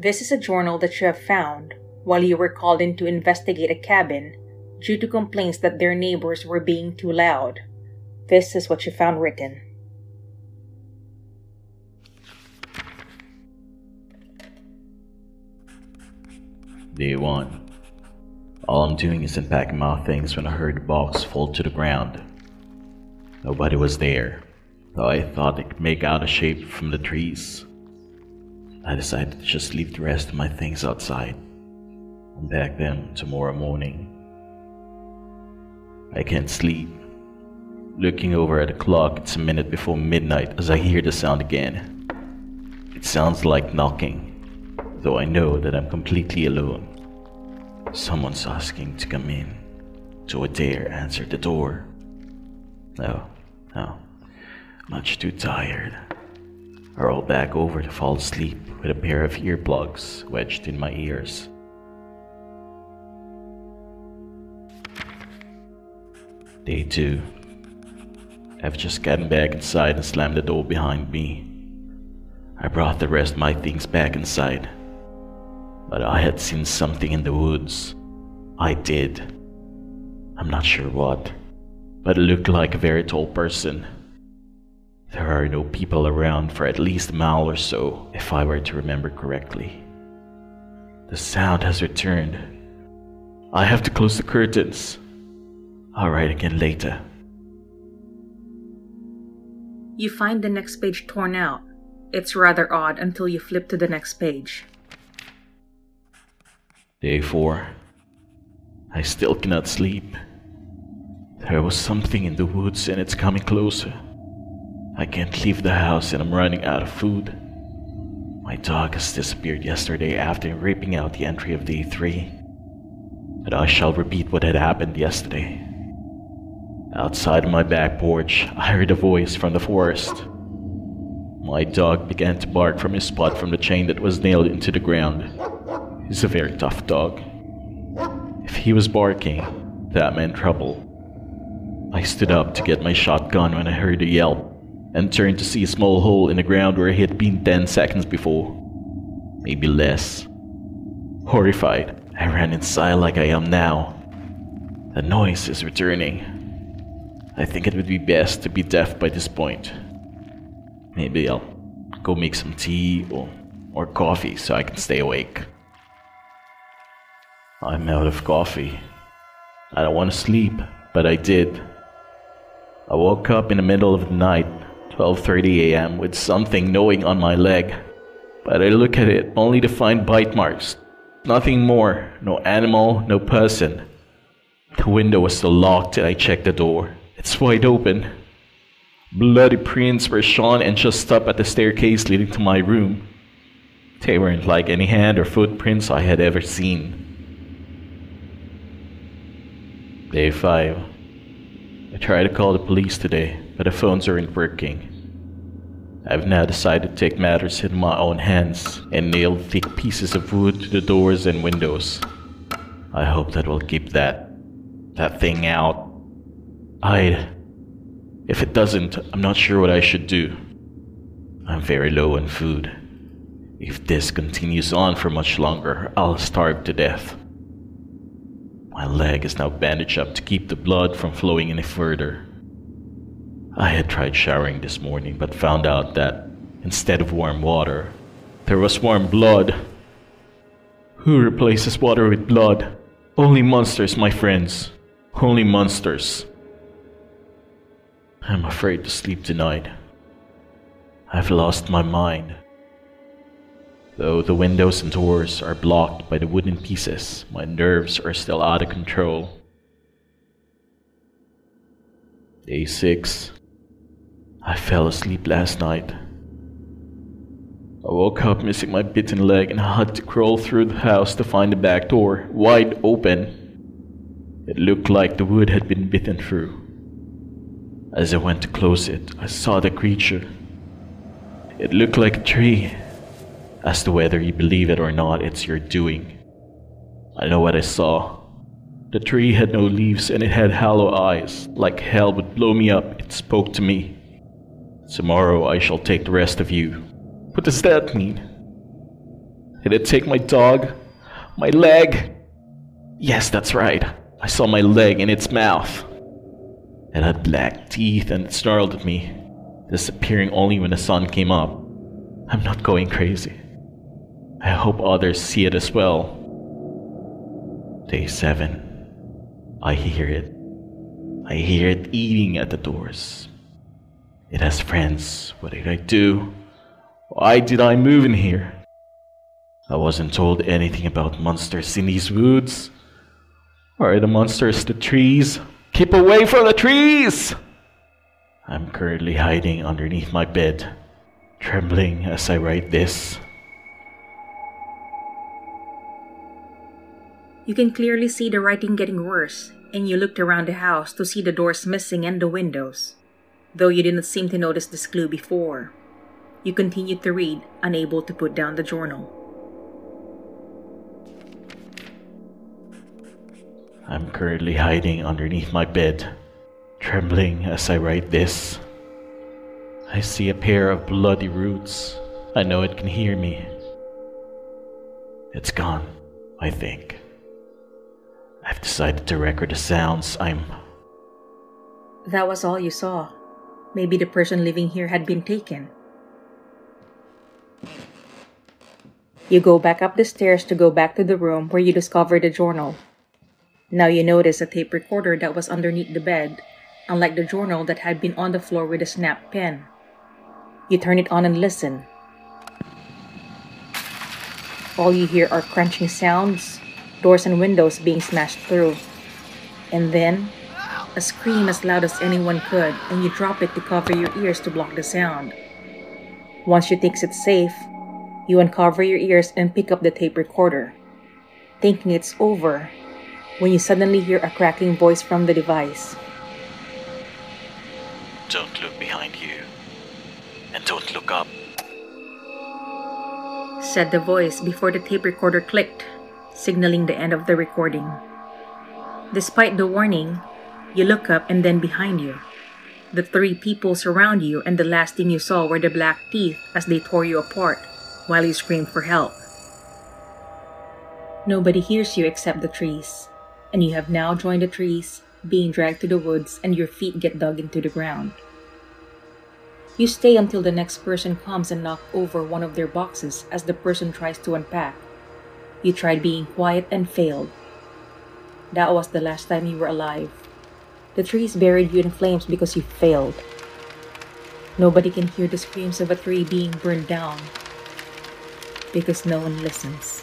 This is a journal that you have found while you were called in to investigate a cabin due to complaints that their neighbors were being too loud. This is what you found written. Day 1. All I'm doing is unpacking my things when I heard the box fall to the ground. Nobody was there, though I thought I could make out a shape from the trees. I decided to just leave the rest of my things outside and pack them tomorrow morning. I can't sleep. Looking over at the clock, it's a minute before midnight as I hear the sound again. It sounds like knocking, though I know that I'm completely alone. Someone's asking to come in. so I dare answer the door? No, no. Much too tired. I roll back over to fall asleep with a pair of earplugs wedged in my ears. Day 2. I've just gotten back inside and slammed the door behind me. I brought the rest of my things back inside. But I had seen something in the woods. I did. I'm not sure what, but it looked like a very tall person. There are no people around for at least a mile or so, if I were to remember correctly. The sound has returned. I have to close the curtains. I'll write again later. You find the next page torn out. It's rather odd until you flip to the next page. Day 4. I still cannot sleep. There was something in the woods and it's coming closer. I can't leave the house and I'm running out of food. My dog has disappeared yesterday after raping out the entry of day 3. But I shall repeat what had happened yesterday. Outside my back porch, I heard a voice from the forest. My dog began to bark from his spot from the chain that was nailed into the ground. He's a very tough dog. If he was barking, that meant trouble. I stood up to get my shotgun when I heard a yelp and turned to see a small hole in the ground where he had been 10 seconds before. Maybe less. Horrified, I ran inside like I am now. The noise is returning. I think it would be best to be deaf by this point. Maybe I'll go make some tea or, or coffee so I can stay awake. I'm out of coffee. I don't want to sleep, but I did. I woke up in the middle of the night 12:30 a.m. with something gnawing on my leg. But I look at it only to find bite marks. Nothing more. No animal, no person. The window was still locked and I checked the door. It's wide open. Bloody prints were shown and just up at the staircase leading to my room. They weren't like any hand or footprints I had ever seen. Day 5. I tried to call the police today, but the phones aren't working. I've now decided to take matters in my own hands and nail thick pieces of wood to the doors and windows. I hope that will keep that that thing out. I'd if it doesn't, I'm not sure what I should do. I'm very low on food. If this continues on for much longer, I'll starve to death. My leg is now bandaged up to keep the blood from flowing any further. I had tried showering this morning but found out that instead of warm water, there was warm blood. Who replaces water with blood? Only monsters, my friends. Only monsters. I'm afraid to sleep tonight. I've lost my mind. Though the windows and doors are blocked by the wooden pieces, my nerves are still out of control. Day 6. I fell asleep last night. I woke up missing my bitten leg and had to crawl through the house to find the back door, wide open. It looked like the wood had been bitten through. As I went to close it, I saw the creature. It looked like a tree, as to whether you believe it or not, it's your doing. I know what I saw. The tree had no leaves and it had hollow eyes. Like hell would blow me up, it spoke to me. Tomorrow I shall take the rest of you. What does that mean? Did it take my dog? My leg? Yes, that's right. I saw my leg in its mouth. It had black teeth and it snarled at me, disappearing only when the sun came up. I'm not going crazy. I hope others see it as well. Day 7. I hear it. I hear it eating at the doors. It has friends. What did I do? Why did I move in here? I wasn't told anything about monsters in these woods. Are the monsters the trees? Keep away from the trees! I'm currently hiding underneath my bed, trembling as I write this. You can clearly see the writing getting worse, and you looked around the house to see the doors missing and the windows, though you didn't seem to notice this clue before. You continued to read, unable to put down the journal. I'm currently hiding underneath my bed, trembling as I write this. I see a pair of bloody roots. I know it can hear me. It's gone, I think. I've decided to record the sounds I'm. That was all you saw. Maybe the person living here had been taken. You go back up the stairs to go back to the room where you discovered the journal. Now you notice a tape recorder that was underneath the bed, unlike the journal that had been on the floor with a snap pen. You turn it on and listen. All you hear are crunching sounds, doors and windows being smashed through. And then, a scream as loud as anyone could, and you drop it to cover your ears to block the sound. Once you think it's safe, you uncover your ears and pick up the tape recorder. Thinking it's over, when you suddenly hear a cracking voice from the device. Don't look behind you. And don't look up. Said the voice before the tape recorder clicked, signaling the end of the recording. Despite the warning, you look up and then behind you. The three people surround you, and the last thing you saw were the black teeth as they tore you apart while you screamed for help. Nobody hears you except the trees and you have now joined the trees, being dragged to the woods, and your feet get dug into the ground. You stay until the next person comes and knocks over one of their boxes as the person tries to unpack. You tried being quiet and failed. That was the last time you were alive. The trees buried you in flames because you failed. Nobody can hear the screams of a tree being burned down because no one listens.